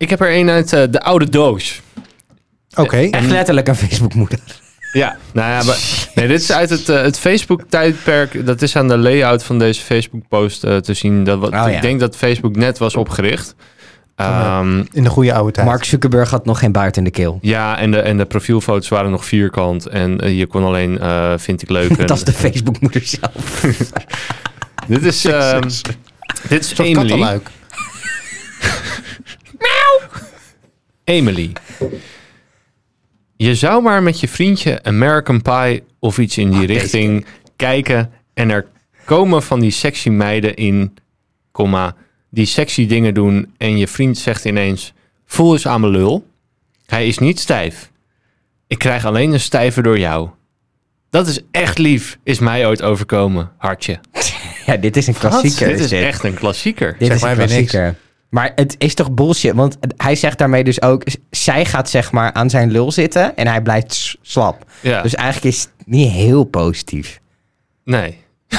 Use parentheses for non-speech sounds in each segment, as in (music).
Ik heb er een uit eh, de oude doos. Oké. Echt letterlijk een Facebookmoeder. Ja, nou ja, maar, nee, dit is uit het, eh, het Facebook-tijdperk. Dat is aan de layout van deze Facebook-post eh, te zien. Dat, wat, Oh, ja. Ik denk dat Facebook net was opgericht. Ehm, In de goede oude tijd. Mark Zuckerberg had nog geen buit in de keel. ja, en de, en de profielfoto's waren nog vierkant. En je kon alleen, eh, vind ik leuk. (laughs) Dat is de Facebookmoeder zelf. (laughs) Dit is, ehm, (laughs) dit is Emily. Kattenluik. Emily. Je zou maar met je vriendje American Pie of iets in die Ah, deze richting kijken. En er komen van die sexy meiden in, die sexy dingen doen. En je vriend zegt ineens, voel eens aan mijn lul. Hij is niet stijf. Ik krijg alleen een stijve door jou. Dat is echt lief, is mij ooit overkomen, hartje. Ja, dit is een klassieker. Dit is dit. echt een klassieker. Dit Zeg is mij een klassieker. Maar het is toch bullshit? Want hij zegt daarmee dus ook... Zij gaat zeg maar aan zijn lul zitten en hij blijft slap. Ja, Dus eigenlijk is het niet heel positief. nee. (laughs)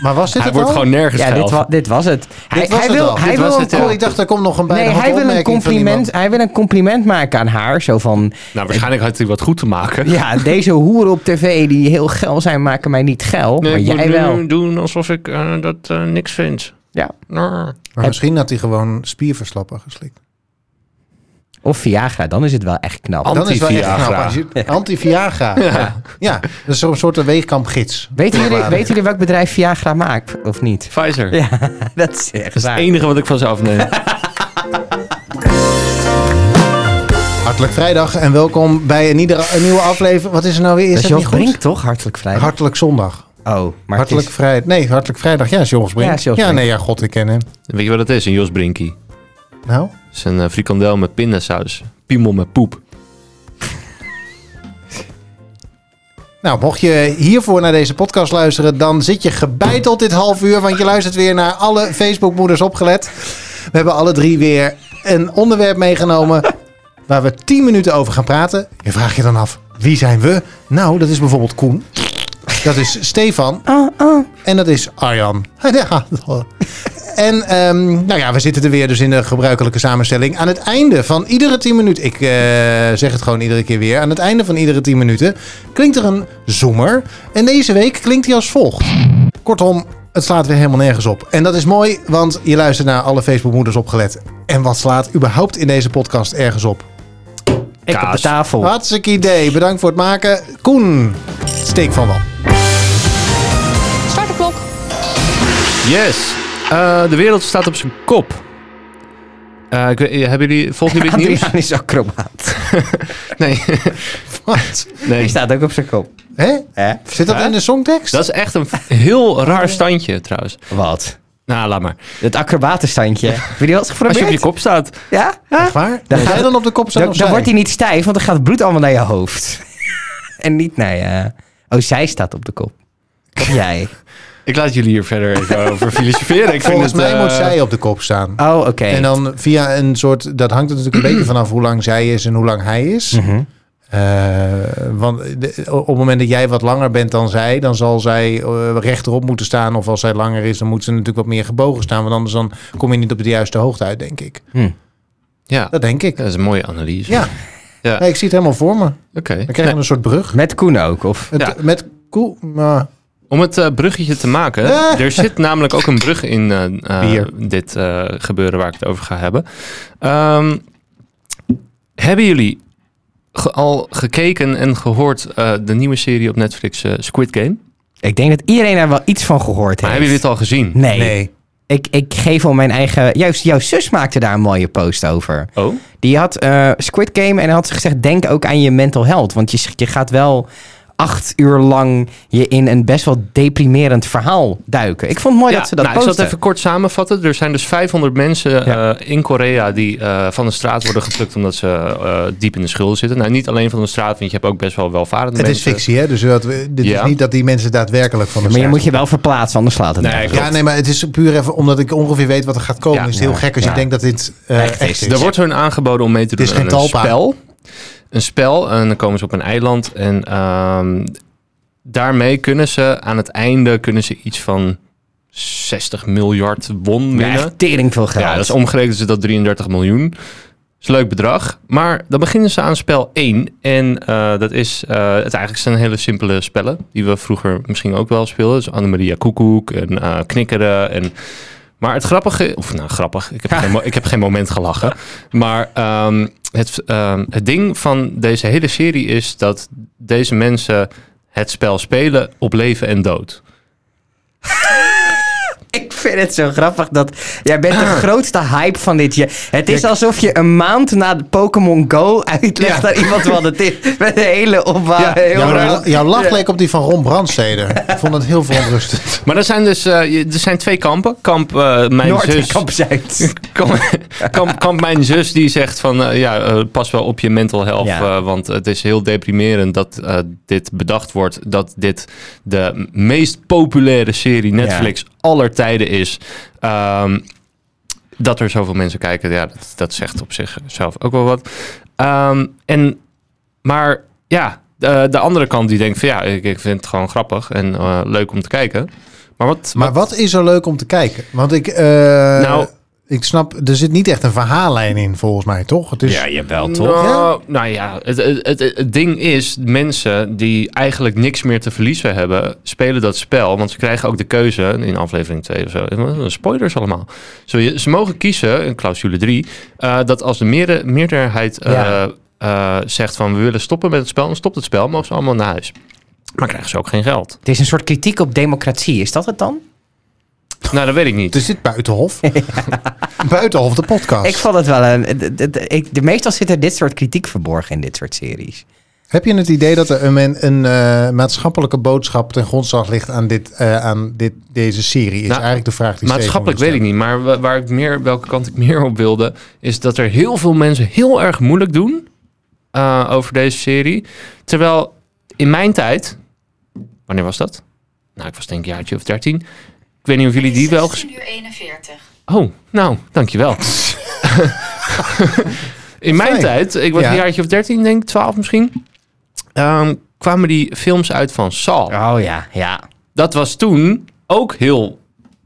Maar was dit Hij het wordt al? gewoon nergens Ja, dit, wa- dit was het. Hij, Dit was hij het wil, al. hij Dit wil een het, ik dacht, er komt nog een Nee, bijna hij wil, een compliment, hij wil een compliment maken aan haar. Zo van, Nou, waarschijnlijk had hij wat goed te maken. ja, deze hoeren op tv die heel geil zijn, maken mij niet geil. maar ik jij moet nu wel. doen alsof ik eh, dat eh, niks vind. Ja. Maar misschien had hij gewoon spierverslapper geslikt. Of Viagra, dan is het wel echt knap. An- Dan is het wel echt Anti-Viagra. Anti-Viagra. Ja. ja, dat is zo'n soort weegkampgids. Weten jullie, weten jullie welk bedrijf Viagra maakt, of niet? Pfizer. Ja, (laughs) dat is echt Dat is het enige wat ik van ze afneem. Hartelijk vrijdag en welkom bij een, iedere, een nieuwe aflevering. Wat is er nou weer? Is Dat is dat Jos niet goed? Brink, toch? Hartelijk vrijdag. Hartelijk zondag. Oh, maar hartelijk is- vrijdag. Nee, hartelijk vrijdag. Ja, is Jos Brink. Ja, is Jos ja, Brink. nee, ja, god, ik ken hem. Weet je wat het is? Een Jos Brinkie. Nou, Het is een eh, frikandel met pindasaus. Piemel met poep. nou, mocht je hiervoor naar deze podcast luisteren, dan zit je gebeiteld dit half uur, want je luistert weer naar alle Facebookmoeders opgelet. We hebben alle drie weer een onderwerp meegenomen waar we 10 minuten over gaan praten. Je vraagt je dan af, wie zijn we? Nou, dat is bijvoorbeeld Koen. Dat is Stefan. Oh, oh. En dat is Arjan. (laughs) En ehm, nou ja, we zitten er weer dus in de gebruikelijke samenstelling. Aan het einde van iedere 10 minuten, ik eh, zeg het gewoon iedere keer weer. Aan het einde van iedere 10 minuten klinkt er een zoemer. En deze week klinkt hij als volgt. Kortom, het slaat weer helemaal nergens op. En dat is mooi, want je luistert naar alle Facebookmoeders opgelet. En wat slaat überhaupt in deze podcast ergens op? Ik op de Kaas. tafel. Hartstikke idee. Bedankt voor het maken. Koen, steek van wal. Yes. Eh, de wereld staat op zijn kop. Eh, ik, weet- hebben jullie, volgen jullie het nieuws? Adriaan is acrobaat. (laughs) Nee. (laughs) Wat? Die nee. staat ook op zijn kop. Hè? Hè? Zit dat in de songtekst? Dat is echt een heel raar standje trouwens. Wat? Nou, laat maar. Het acrobatenstandje. Heb je die wel Als je op je kop staat. Ja? Echt waar? Dan Ga jij dan op de kop staan Dan, wordt hij niet stijf, want dan gaat het bloed allemaal naar je hoofd. (laughs) en niet naar je... Oh, zij staat op de kop. Of jij. Ik laat jullie hier verder even (laughs) over filosoferen. Ik vind Volgens het, mij eh, moet zij op de kop staan. Oh, oké. En dan via een soort... Dat hangt er natuurlijk een beetje vanaf hoe lang zij is en hoe lang hij is. Mhm. Eh, want de- op het moment dat jij wat langer bent dan zij... dan zal zij eh, rechterop moeten staan. Of als zij langer is, dan moet ze natuurlijk wat meer gebogen staan. Want anders dan kom je niet op de juiste hoogte uit, denk ik. Ja, Dat denk ik. dat is een mooie analyse. Ja. Ja. Nee, ik zie het helemaal voor me. Oké. Dan krijg je een soort brug. Met Koen ook, of? Het- Ja. Met koe... maar Om het eh, bruggetje te maken, (laughs) er zit namelijk ook een brug in eh, eh, Bier. dit eh, gebeuren waar ik het over ga hebben. Ehm, hebben jullie ge- al gekeken en gehoord eh, de nieuwe serie op Netflix eh, Squid Game? Ik denk dat iedereen er wel iets van gehoord Maar heeft. hebben jullie het al gezien? Nee. nee. Ik, ik geef om mijn eigen... Juist, jouw zus maakte daar een mooie post over. Oh? Die had eh, Squid Game en had ze gezegd... denk ook aan je mental health. Want je, je gaat wel acht uur lang je in een best wel deprimerend verhaal duiken. Ik vond het mooi Ja, dat ze dat nou, ik zal het even kort samenvatten. Er zijn dus 500 mensen Ja. eh, in Korea die eh, van de straat worden geplukt omdat ze eh, diep in de schulden zitten. Nou, niet alleen van de straat, want je hebt ook best wel welvarende Het is mensen. fictie, hè? Dus dat we, dit Ja. is niet dat die mensen daadwerkelijk van de maar je straat moet je wel verplaatsen, anders slaat het Nee. Ja, nee, maar het is puur even omdat ik ongeveer weet wat er gaat komen. Ja. is het heel Ja. gek als Ja. je denkt dat dit eh, Echt echt, is. is. Er wordt hun aangeboden om mee te Het doen is geen een talpa. spel. Een spel en dan komen ze op een eiland en ehm, daarmee kunnen ze aan het einde kunnen ze iets van 60 miljard won Ja, winnen. echt tering veel geld. Ja, dat is omgerekend is dat 33 miljoen. Dat is een leuk bedrag. Maar dan beginnen ze aan spel 1. En eh, dat is, eh, het eigenlijk zijn hele simpele spellen. Die we vroeger misschien ook wel speelden. Dus Annemaria Koekoek en eh, Knikkeren. En... Maar het grappige, of nou grappig, ik heb, (laughs) geen, ik heb geen moment gelachen. Maar ehm, het, ehm, het ding van deze hele serie is dat deze mensen het spel spelen op leven en dood. (laughs) (laughs) Ik vind het zo grappig dat jij bent de grootste hype van dit jaar. Het is alsof je een maand na de Pokémon Go uitlegt Ja. aan iemand wat het is. (laughs) Met een hele opbouw. Ja, Jouw, lach Ja. leek op die van Ron Brandstede. Ik vond het heel verontrustend. (laughs) Maar er zijn dus eh, er zijn twee kampen. Kamp eh, mijn Noord zus. Kamp Zuid. Kamp, kamp, kamp mijn zus die zegt van eh, ja, pas wel op je mental health. Ja. eh, want het is heel deprimerend dat eh, dit bedacht wordt. Dat dit de meest populaire serie Netflix aller tijden is. Ehm, dat er zoveel mensen kijken, ja, dat, dat zegt op zichzelf ook wel wat. Ehm, en, maar ja, de, de andere kant die denkt van ja, ik, ik vind het gewoon grappig en eh, leuk om te kijken. Maar wat, Maar wat is er leuk om te kijken? Want ik, eh, Nou- ik snap, er zit niet echt een verhaallijn in volgens mij, toch? Het is, Ja, jawel Nou, nou ja, het, het, het, het ding is, mensen die eigenlijk niks meer te verliezen hebben, spelen dat spel. Want ze krijgen ook de keuze in aflevering 2 of zo. Spoilers allemaal. Zo, je, ze mogen kiezen, in clausule 3, eh, dat als de meerde, meerderheid eh, Ja. eh, zegt van we willen stoppen met het spel, dan stopt het spel, mogen ze allemaal naar huis. Maar krijgen ze ook geen geld. Het is een soort kritiek op democratie. Is dat het dan? Nou, dat weet ik niet. Er zit Buitenhof. (laughs) Buitenhof, de podcast. Ik vond het wel een... het- het- ik, de, meestal zit er dit soort kritiek verborgen in dit soort series. Heb je het idee dat er een, een eh, maatschappelijke boodschap ten grondslag ligt aan, dit, eh, aan dit, deze serie? Is Nou, eigenlijk de vraag die Maatschappelijk weet ik niet, maar wa- waar ik meer, welke kant ik (laughs) meer op wilde, is dat er heel veel mensen heel erg moeilijk doen eh, over deze serie. Terwijl in mijn tijd, wanneer was dat? Nou, ik was denk ik een jaartje of 13. Ik weet niet of jullie die wel... ges- 16 uur 41. Oh, nou, dankjewel. (laughs) in mijn Fijn. tijd, ik was Ja. een jaartje of 13, denk ik, 12 misschien, ehm, kwamen die films uit van Saul. Oh ja, ja. Dat was toen ook heel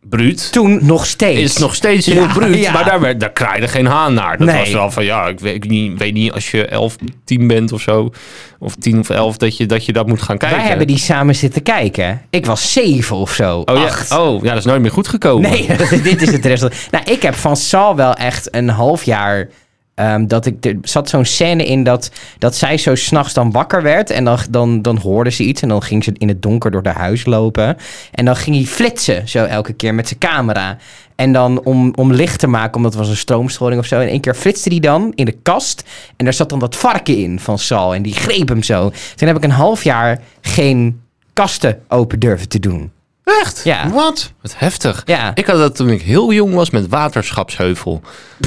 bruut. Toen nog steeds. is nog steeds heel Ja, bruut, ja. maar daar, werd, daar kraaide geen haan naar. Dat Nee. was wel van, ja, ik weet, ik niet, weet niet als je 11, 10 bent of zo, of 10 of 11, dat je dat, je dat moet gaan kijken. Wij hebben die samen zitten kijken. Ik was zeven of zo. oh, acht. ja, oh, ja, dat is nooit meer goed gekomen. Nee, (laughs) dit is het resultaat. Nou, ik heb van Saul wel echt een half jaar. Ehm, dat ik, er zat zo'n scène in dat, dat zij zo s'nachts dan wakker werd. En dan, dan, dan hoorde ze iets. En dan ging ze in het donker door haar huis lopen. En dan ging hij flitsen zo elke keer met zijn camera. En dan om, om licht te maken, omdat het was een stroomstoring of zo. En één keer flitste hij dan in de kast. En daar zat dan dat varken in van Saul. En die greep hem zo. Toen heb ik een half jaar geen kasten open durven te doen. Echt? Ja. Wat? Wat heftig. Ja. Ik had dat toen ik heel jong was met Waterschapsheuvel. (laughs)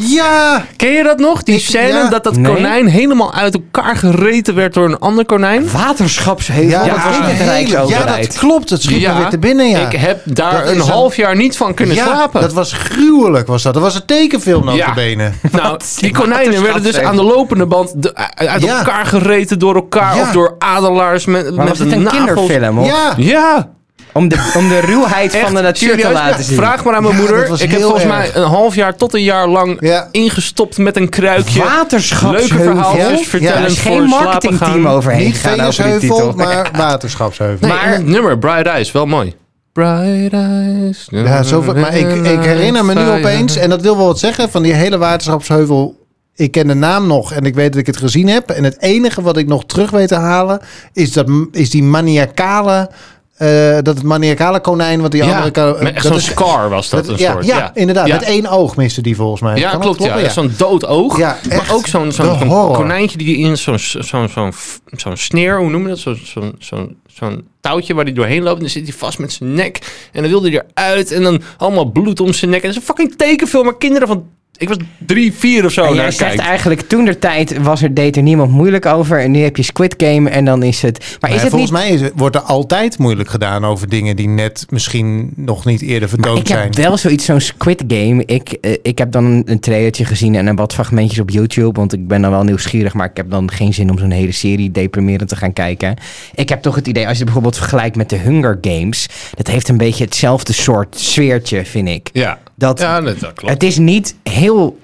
Ja! Ken je dat nog? Die Ik- scène ja. dat dat Nee. konijn helemaal uit elkaar gereten werd door een ander konijn? Waterschapsheuvel. Ja, dat dat was een de Rijksoverheid. Ja, dat klopt. Het schiet me weer te binnen, ja. Ik heb daar Dat een half jaar niet van kunnen ja, slapen. dat was gruwelijk, was dat. Dat was een tekenfilm, notabene. (laughs) Nou, die konijnen werden dus aan de lopende band de- uit Ja. elkaar gereten door elkaar Ja. of door adelaars met, met was het een kinderfilm? Of? Ja, Ja, Om, de, om de ruwheid van de natuur serieus? te laten Ja, zien. Vraag maar aan mijn Ja, moeder. Ik heb volgens erg. mij een half jaar tot een jaar lang Ja. ingestopt met een kruikje. Waterschapsheuvel. Leuke verhaaltjes Ja, vertellen Er is voor geen marketingteam gaan. overheen niet over die titel. maar Waterschapsheuvel. Nee, Maar- het nummer Bright Eyes, wel mooi. Bright Eyes. Ja, zoveel, maar ik, ik herinner me nu opeens, en dat wil wel wat zeggen, van die hele Waterschapsheuvel. Ik ken de naam nog en ik weet dat ik het gezien heb. En het enige wat ik nog terug weet te halen, is, dat, is die maniacale, eh, dat het maniacale konijn, wat die Ja, andere... dat zo'n is- scar was dat, dat- een ja, soort. ja, inderdaad. Met één oog miste die volgens mij. Ja, Kan klopt. Ja. Zo'n dood oog. Ja, maar ook zo'n zo'n konijntje die in zo'n zo'n zo'n zo'n sneer, hoe noem je dat? Zo'n zo'n zo'n zo'n touwtje waar hij doorheen loopt. En dan zit hij vast met zijn nek. En dan wil hij eruit. En dan allemaal bloed om zijn nek. En dat is een fucking tekenfilm. Maar kinderen van Ik was drie, vier of zo en naar jij het zegt eigenlijk, toen der tijd was er, deed er niemand moeilijk over. En nu heb je Squid Game en dan is het... Maar Maar is het volgens niet... mij is het- wordt er altijd moeilijk gedaan over dingen die net misschien nog niet eerder vertoond ik zijn. heb wel zoiets, zo'n Squid Game. Ik, eh, ik heb dan een, een trailertje gezien en een wat fragmentjes op YouTube. Want ik ben dan wel nieuwsgierig, maar ik heb dan geen zin om zo'n hele serie deprimerend te gaan kijken. Ik heb toch het idee, als je het bijvoorbeeld vergelijkt met de Hunger Games. Dat heeft een beetje hetzelfde soort sfeertje, vind ik. Ja, Dat, ja dat, dat klopt. Het is niet heel.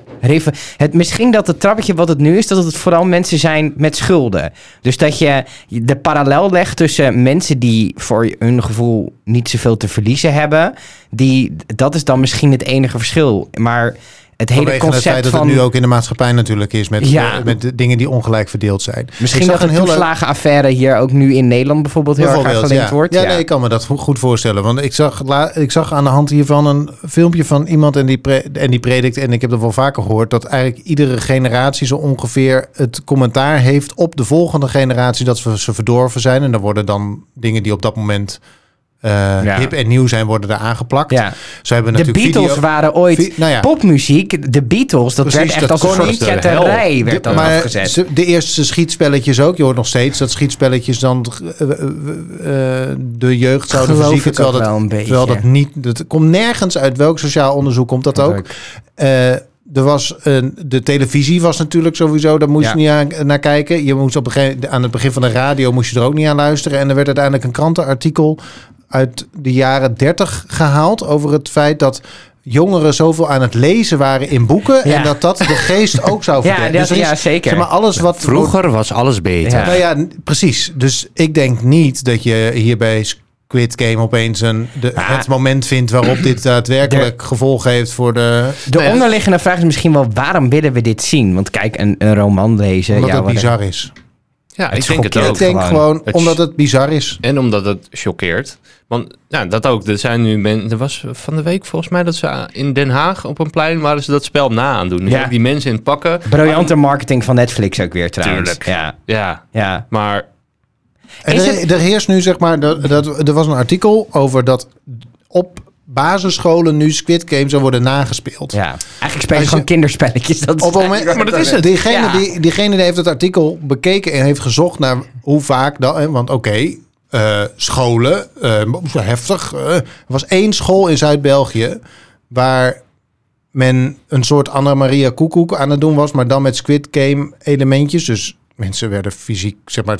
Het, misschien dat het trappetje wat het nu is, dat het vooral mensen zijn met schulden. Dus dat je de parallel legt tussen mensen die voor hun gevoel niet zoveel te verliezen hebben. Die, dat is dan misschien het enige verschil. Maar het hele Vanwege het concept feit dat van. het nu ook in de maatschappij natuurlijk is met, Ja. eh, met de dingen die ongelijk verdeeld zijn. misschien dat de een leuk- toeslagenaffaire hier ook nu in nee bijvoorbeeld heel erg Bijvoorbeeld, gelinkt ja. wordt. Ja, nee, ik kan me dat go- goed voorstellen. Want ik zag, la- ik zag aan de hand hiervan een filmpje van iemand en die, pre- en die predikt. En ik heb dat wel vaker gehoord. Dat eigenlijk iedere generatie zo ongeveer het commentaar heeft op de volgende generatie. Dat ze verdorven zijn. En dan worden dan dingen die op dat moment eh, Ja. hip en nieuw zijn, worden er aangeplakt. Ja. Ze hebben De natuurlijk Beatles video- waren ooit nou ja. popmuziek. De Beatles, dat Precies, werd echt dat als een hel. werd dan maar afgezet. ze- de eerste schietspelletjes ook. Je hoort nog steeds dat schietspelletjes dan eh, eh, de jeugd zouden verzieken. Terwijl dat, wel een beetje. terwijl dat niet... Dat komt nergens uit welk sociaal onderzoek komt dat ook. Er was een, de televisie was natuurlijk sowieso, daar moest Ja. je niet aan, naar kijken. Je moest op een gegeven, aan het begin van de radio moest je er ook niet aan luisteren. En er werd uiteindelijk een krantenartikel uit de jaren 30 gehaald over het feit dat jongeren zoveel aan het lezen waren in boeken Ja. en dat dat de geest ook zou (laughs) Ja, versterken. dat- er is, ja, zeker. Zeg maar alles wat Vroeger was alles beter. Ja. nou ja, precies. Dus ik denk niet dat je hier bij Squid Game opeens een, de, Ah. het moment vindt waarop dit daadwerkelijk gevolgen heeft voor de. De Nou ja. onderliggende vraag is misschien wel waarom willen we dit zien? Want kijk, een, een roman lezen. Omdat ja, het wat- bizar is. Ja, Het ik denk het ook. Ik denk gewoon. gewoon Het omdat het bizar is. En omdat het choqueert. Want nou, dat ook. Er zijn nu men, er was van de week volgens mij dat ze in Den Haag op een plein waren ze dat spel na aan doen. Dus Ja. die mensen in het pakken. Briljante marketing van Netflix ook weer trouwens. Tuurlijk. Ja, Ja, ja. maar En Is er, het- er heerst nu zeg maar, dat, dat, er was een artikel over dat op basisscholen nu Squid Game zou worden nagespeeld. ja. Eigenlijk spelen je- gewoon kinderspelletjes. Dat Op het moment, maar dat is het. Diegene, Ja. die, diegene die heeft het artikel bekeken en heeft gezocht naar hoe vaak dat. hè, Want oké, eh, scholen, eh, heftig. eh, er was één school in Zuid-België waar men een soort Anna-Maria Koekoek aan het doen was, maar dan met Squid Game elementjes. Dus mensen werden fysiek, zeg maar,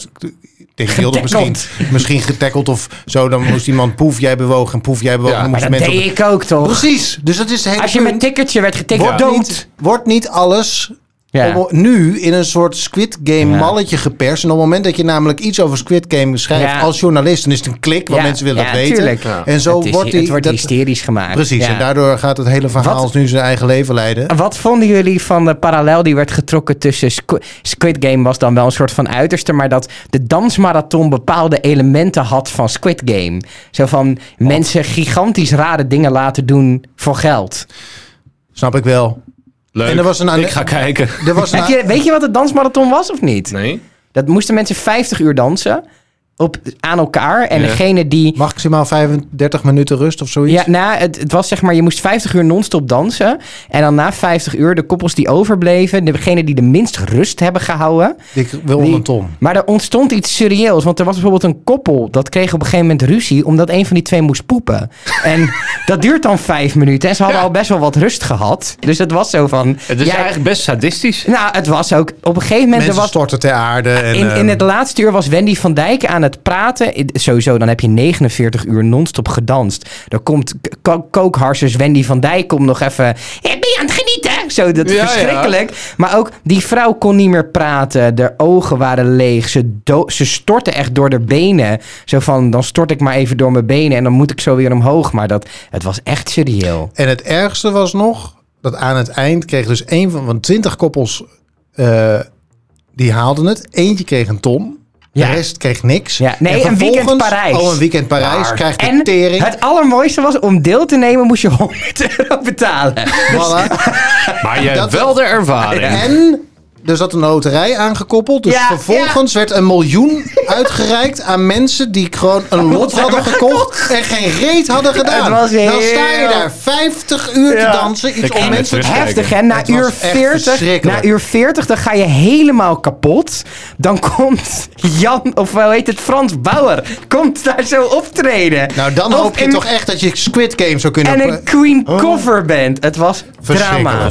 tegen beelden misschien, Getackeld. misschien getackeld of zo. Dan moest iemand poef, jij bewoog en poef, jij bewoog. Ja, dan Maar dat deed op- ik ook toch? Precies, dus dat is het hele Als je met punt. tikkertje werd getikt, Wordt, dood. niet, wordt niet alles Ja. nu in een soort Squid Game Ja. malletje geperst. En op het moment dat je namelijk iets over Squid Game schrijft Ja. als journalist, dan is het een klik, want Ja, mensen willen ja, dat weten. tuurlijk. En zo het, is- wordt die... het wordt dat- hysterisch gemaakt. precies, Ja. en daardoor gaat het hele verhaal Wat- nu zijn eigen leven leiden. Wat vonden jullie van de parallel die werd getrokken tussen Squ- Squid Game was dan wel een soort van uiterste, maar dat de dansmarathon bepaalde elementen had van Squid Game. Zo van mensen gigantisch rare dingen laten doen voor geld. Snap ik wel. Leuk. En er was een- ik ga kijken. Er was een, je, weet je wat de dansmarathon was of niet? Nee? Dat moesten mensen 50 uur dansen op, aan elkaar. En Ja. degene die maximaal 35 minuten rust of zoiets. Ja, nou, het, het was zeg maar, je moest 50 uur non-stop dansen. En dan na 50 uur, de koppels die overbleven, degene die de minst rust hebben gehouden. Ik wil Die- een ton. Maar er ontstond iets surreëels. Want er was bijvoorbeeld een koppel, dat kreeg op een gegeven moment ruzie, omdat een van die twee moest poepen. (laughs) En dat duurt dan vijf minuten. En ze hadden Ja. al best wel wat rust gehad. Dus het was zo van. Het is jij- eigenlijk best sadistisch. Nou, het was ook op een gegeven moment. Mensen er was, storten ter aarde. En, in, in ehm, het laatste uur was Wendy van Dijk aan het praten. I- Sowieso, dan heb je 49 uur non-stop gedanst. Er komt ko- kookharsers Wendy van Dijk komt nog even... "Eh, Ben je aan het genieten? Zo, dat is Ja, ja. verschrikkelijk. Maar ook, die vrouw kon niet meer praten. De ogen waren leeg. Ze, ze stortte echt door de benen. Zo van, dan stort ik maar even door mijn benen... en dan moet ik zo weer omhoog. Maar dat, het was echt surreëel. En het ergste was nog dat aan het eind kreeg dus een van, van 20 koppels eh, die haalden het. Eentje kreeg een ton. Ja. De rest kreeg niks. Ja, nee, En een weekend Parijs. Oh, een weekend Parijs. Krijgt de En tering. het allermooiste was, om deel te nemen moest je (laughs) 100 euro betalen. Voilà. Maar je hebt wel de ervaring. En er zat een loterij aangekoppeld. Dus Ja, vervolgens werd een miljoen (laughs) uitgereikt aan mensen die gewoon een lot hadden gekocht en geen reet hadden gedaan. Het was Dan sta je daar 50 uur te dansen. Iets terug- Heftig, hè? Na Het uur, echt 40, verschrikkelijk. na uur 40, dan ga je helemaal kapot. Dan komt Jan, of hoe heet het, Frans Bauer, komt daar zo optreden. Nou, dan Of hoop je een- toch echt dat je Squid Game zou kunnen... En een Queen coverband. Het was drama.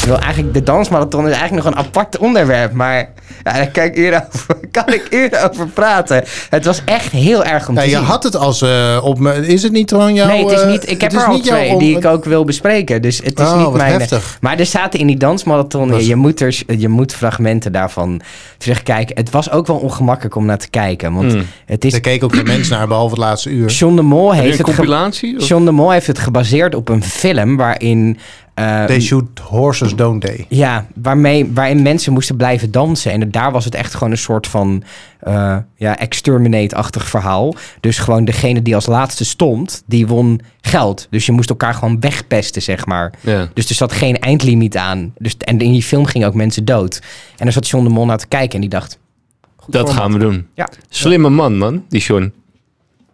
Ik wil eigenlijk, de dansmarathon is eigenlijk nog een apart onderwerp. Maar ja, daar kan ik, uren (laughs) over, kan ik uren over praten. Het was echt heel erg om Ja, te je zien. had het als eh, op me- Is het niet gewoon jouw... nee, het is eh, niet, ik heb het is er al twee om- die ik ook wil bespreken. Dus het is Oh, niet wat mijn... heftig. Maar er zaten in die dansmarathon... Was- Je moet, er, je moet fragmenten daarvan terugkijken. Het was ook wel ongemakkelijk om naar te kijken. Want Hmm. het is... Er keek ook geen mens naar, behalve het laatste uur. John de Mol je heeft een het... ge- compilatie? Of- John de Mol heeft het gebaseerd op een film waarin... eh, They shoot horses, don't they? Ja, waarmee, waarin mensen moesten blijven dansen. En daar was het echt gewoon een soort van eh, ja, exterminate-achtig verhaal. Dus gewoon degene die als laatste stond, die won geld. Dus je moest elkaar gewoon wegpesten, zeg maar. Ja. Dus er zat geen eindlimiet aan. Dus, en in die film gingen ook mensen dood. En er zat John de Mol naar te kijken en die dacht... goed Dat format. gaan we doen. Ja. Slimme man, man, die John.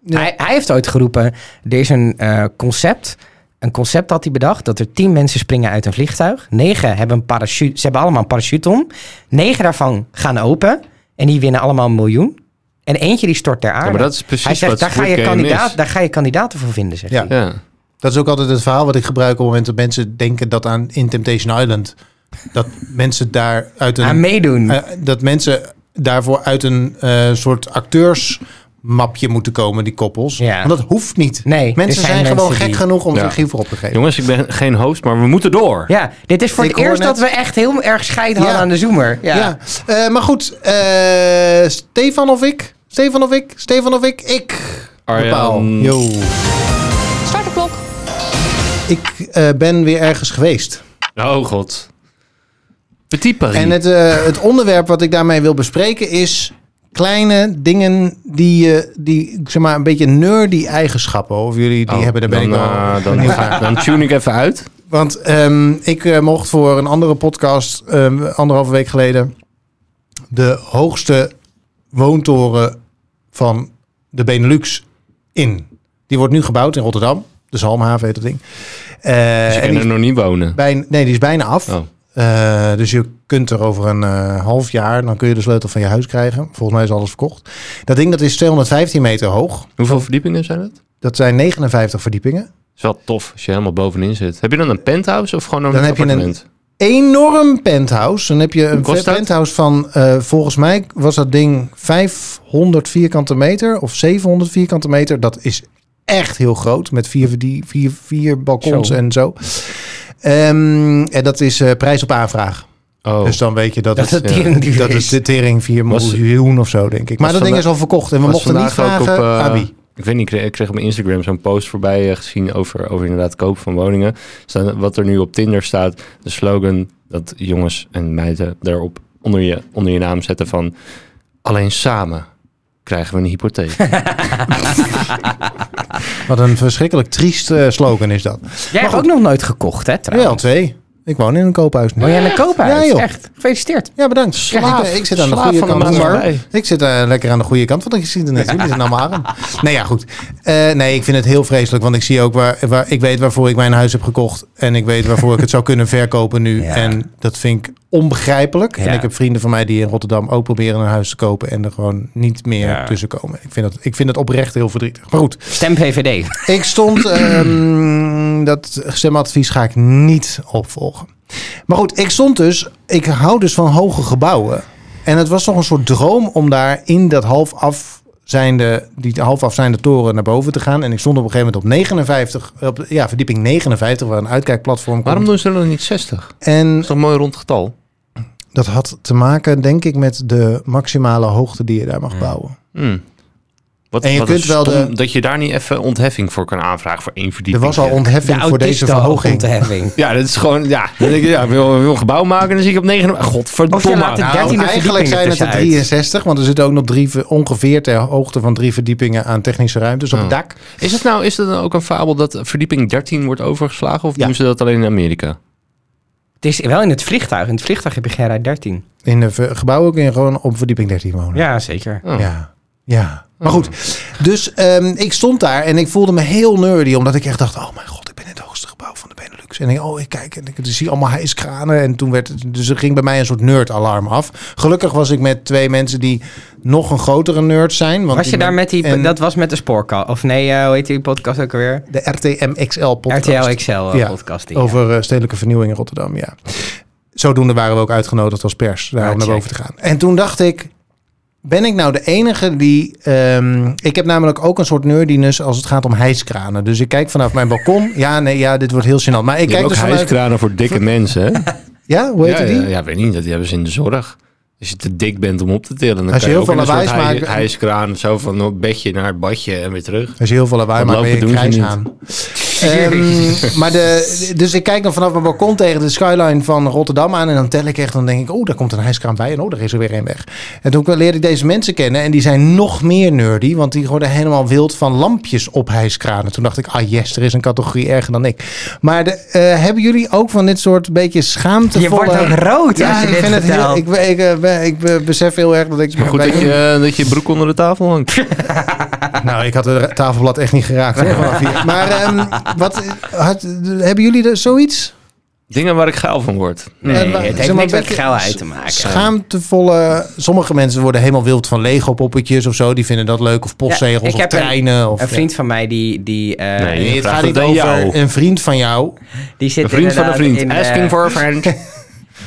Ja. Hij, hij heeft ooit geroepen, er is een eh, concept... Een concept had hij bedacht dat er tien mensen springen uit een vliegtuig. Negen hebben een parachute. Ze hebben allemaal een parachute om. Negen daarvan gaan open. En die winnen allemaal een miljoen. En eentje die stort ter aarde. Ja, maar dat is precies hij zegt, wat daar ga, je kandidaat, is. daar ga je kandidaten voor vinden, zeg Ja. hij. Ja. Dat is ook altijd het verhaal wat ik gebruik op het moment dat mensen denken dat aan in Temptation Island. Dat (laughs) mensen daar uit Aan een. meedoen. eh, dat mensen daarvoor uit een eh, soort acteursmapje moeten komen, die koppels. Ja. Want dat hoeft niet. Nee, mensen zijn zijn, gewoon gek die- genoeg om Ja. zich hiervoor op te geven. Jongens, ik ben geen host, maar we moeten door. ja, dit is voor Ik het eerst net- dat we echt heel erg scheid hadden Ja. aan de zoomer. Ja. Ja, Eh, maar goed. eh, Stefan of ik? Stefan of ik? Stefan of ik? Ik. Arjan. Yo. Start de klok. Ik eh, ben weer ergens geweest. Oh god. Petit Paris. En het, eh, het onderwerp wat ik daarmee wil bespreken is kleine dingen die, je die zeg maar, een beetje nerdy eigenschappen. Of jullie die Oh, hebben, daar ben dan, ik wel eh, dan, dan tune ik even uit. Want ehm, ik eh, mocht voor een andere podcast ehm, anderhalve week geleden de hoogste woontoren van de Benelux in. Die wordt nu gebouwd in Rotterdam. De Zalmhaven heet dat ding. Eh, Dus je en die er nog niet wonen. bijna, nee, die is bijna af. Oh. Dus je kunt er over een eh, half jaar, dan kun je de sleutel van je huis krijgen. Volgens mij is alles verkocht. Dat ding dat is 215 meter hoog. Hoeveel verdiepingen zijn het? Dat zijn 59 verdiepingen. is wel tof als je helemaal bovenin zit. Heb je dan een penthouse of gewoon een Dan heb je een-? Enorm penthouse. Dan heb je een dat? penthouse van, eh, volgens mij was dat ding 500 vierkante meter of 700 vierkante meter. Dat is echt heel groot met vier, vier, vier balkons Zo. en zo. Ehm, en dat is eh, prijs op aanvraag. Oh. Dus dan weet je dat, Dat het, het tering duur dat is. het de tering 4 Was- miljoen of zo, denk ik. Maar dat ding is al verkocht en we mochten niet vragen op, eh, wie. Ik weet niet, ik kreeg, ik kreeg op mijn Instagram zo'n post voorbij eh, gezien over, over inderdaad kopen van woningen. Staan, wat er nu op Tinder staat, de slogan dat jongens en meiden daarop onder je, onder je naam zetten van alleen samen krijgen we een hypotheek. (laughs) Wat een verschrikkelijk triest eh, slogan is dat. Jij hebt ook nog nooit gekocht, hè, Wel trouwens? twee. Ik woon in een koophuis nu. Oh, jij een koophuis? Ja, joh. Echt? Gefeliciteerd. Ja, bedankt. Slaaf. ik, zit aan de goede van de kant. maatschappij. Ik zit eh, lekker aan de goede kant van de geschiedenis. Jullie zijn allemaal aan. (laughs) Nee, ja, goed. Eh, nee, ik vind het heel vreselijk. Want ik zie ook waar, waar... Ik weet waarvoor ik mijn huis heb gekocht. En ik weet waarvoor ik het zou kunnen verkopen nu. Ja. En dat vind ik onbegrijpelijk. En ik heb vrienden van mij die in Rotterdam ook proberen een huis te kopen. En er gewoon niet meer Ja. tussen komen. Ik vind, dat, ik vind het oprecht heel verdrietig. Maar goed. Stem PVD. Ik stond, (clears throat) ehm, dat stemadvies ga ik niet opvolgen. Maar goed, ik stond dus, ik hou dus van hoge gebouwen. En het was toch een soort droom om daar in dat half af zijnde, die half afzijnde toren naar boven te gaan. En ik stond op een gegeven moment op 59, op, ja, verdieping 59, waar een uitkijkplatform komt. Waarom doen ze dan niet 60? Dat En is toch een mooi rond getal? dat had te maken, denk ik, met de maximale hoogte die je daar mag bouwen. Hmm. Wat, En je wat kunt wel de- Dat je daar niet even ontheffing voor kan aanvragen voor één Er verdieping. was al De ontheffing voor deze verhoging. ontheffing. (laughs) Ja, dat is gewoon, ja. Dan denk je, ja, wil, wil een gebouw maken, dan zie ik op 9. Of je Godverdomme. Nou, Nou, eigenlijk verdieping zijn het er ertussenuit. 63, want er zitten ook nog drie, ongeveer ter hoogte van drie verdiepingen aan technische ruimtes op het dak. is het nou is het dan ook een fabel dat verdieping 13 wordt overgeslagen? Of Ja. doen ze dat alleen in Amerika? Het is wel in het vliegtuig. In het vliegtuig heb je geen rij 13. In ver- gebouw ook in gewoon op verdieping 13 wonen. Ja, zeker. Oh. Ja. Ja. Maar goed, dus ehm, ik stond daar en ik voelde me heel nerdy. Omdat ik echt dacht, oh mijn god, ik ben in het hoogste gebouw van de Benelux. En ik, oh, ik kijk en ik zie allemaal hijskranen. En toen werd het, dus er ging bij mij een soort nerd-alarm af. Gelukkig was ik met twee mensen die nog een grotere nerd zijn. Want Was je daar met die... en Dat was met de spoorkast. Of nee, eh, hoe heet die podcast ook alweer? De RTM XL podcast. RTL XL eh, Ja, podcast. die, Over eh, stedelijke vernieuwing in Rotterdam, ja. Zodoende waren we ook uitgenodigd als pers daar om naar boven te gaan. En toen dacht ik, ben ik nou de enige die... ehm, ik heb namelijk ook een soort nerdiness als het gaat om hijskranen. Dus ik kijk vanaf mijn balkon. (laughs) Ja, nee, ja, dit wordt heel gênant. Maar ik Je kijk ook dus vanuit... hijskranen voor dikke mensen, hè? (laughs) Ja, hoe heet ja, die? Ja, ja, weet niet. Dat hebben ze in de zorg. Als je te dik bent om op te tillen, dan Als je kan je heel veel lawaai hij, maakt- hijskraan zo van het bedje naar het badje en weer terug. Als je heel veel lawaai maakt, ben je niet. aan. Ehm, maar de, dus ik kijk dan vanaf mijn balkon tegen de skyline van Rotterdam aan. En dan tel ik echt, dan denk ik, oh, daar komt een hijskraan bij. En oh, daar is er weer een weg. En toen leerde ik deze mensen kennen. En die zijn nog meer nerdy. Want die worden helemaal wild van lampjes op hijskranen. Toen dacht ik, ah yes, er is een categorie erger dan ik. Maar de, eh, hebben jullie ook van dit soort beetje schaamtevolle... Je wordt ook rood Ja, als je ik dit vind het heel... Ik, ik, eh, ik be- besef heel erg dat ik... Maar goed dat je, eh, dat je broek onder de tafel hangt. (laughs) Nou, ik had het tafelblad echt niet geraakt. hoor, vanaf hier. Maar ehm, wat, had, hebben jullie er zoiets? Dingen waar ik geil van word. Nee, Eh, het zeg heeft maar niks een met geilheid te maken. Schaamtevolle... Sommige mensen worden helemaal wild van Lego-poppetjes of zo. Die vinden dat leuk. Of postzegels Ja, ik of heb een- treinen. of, Een vriend van mij die... die eh, Nee. Het gaat niet over jou. een vriend van jou. die zit Een vriend van een vriend. in, eh, Asking for a friend. (laughs)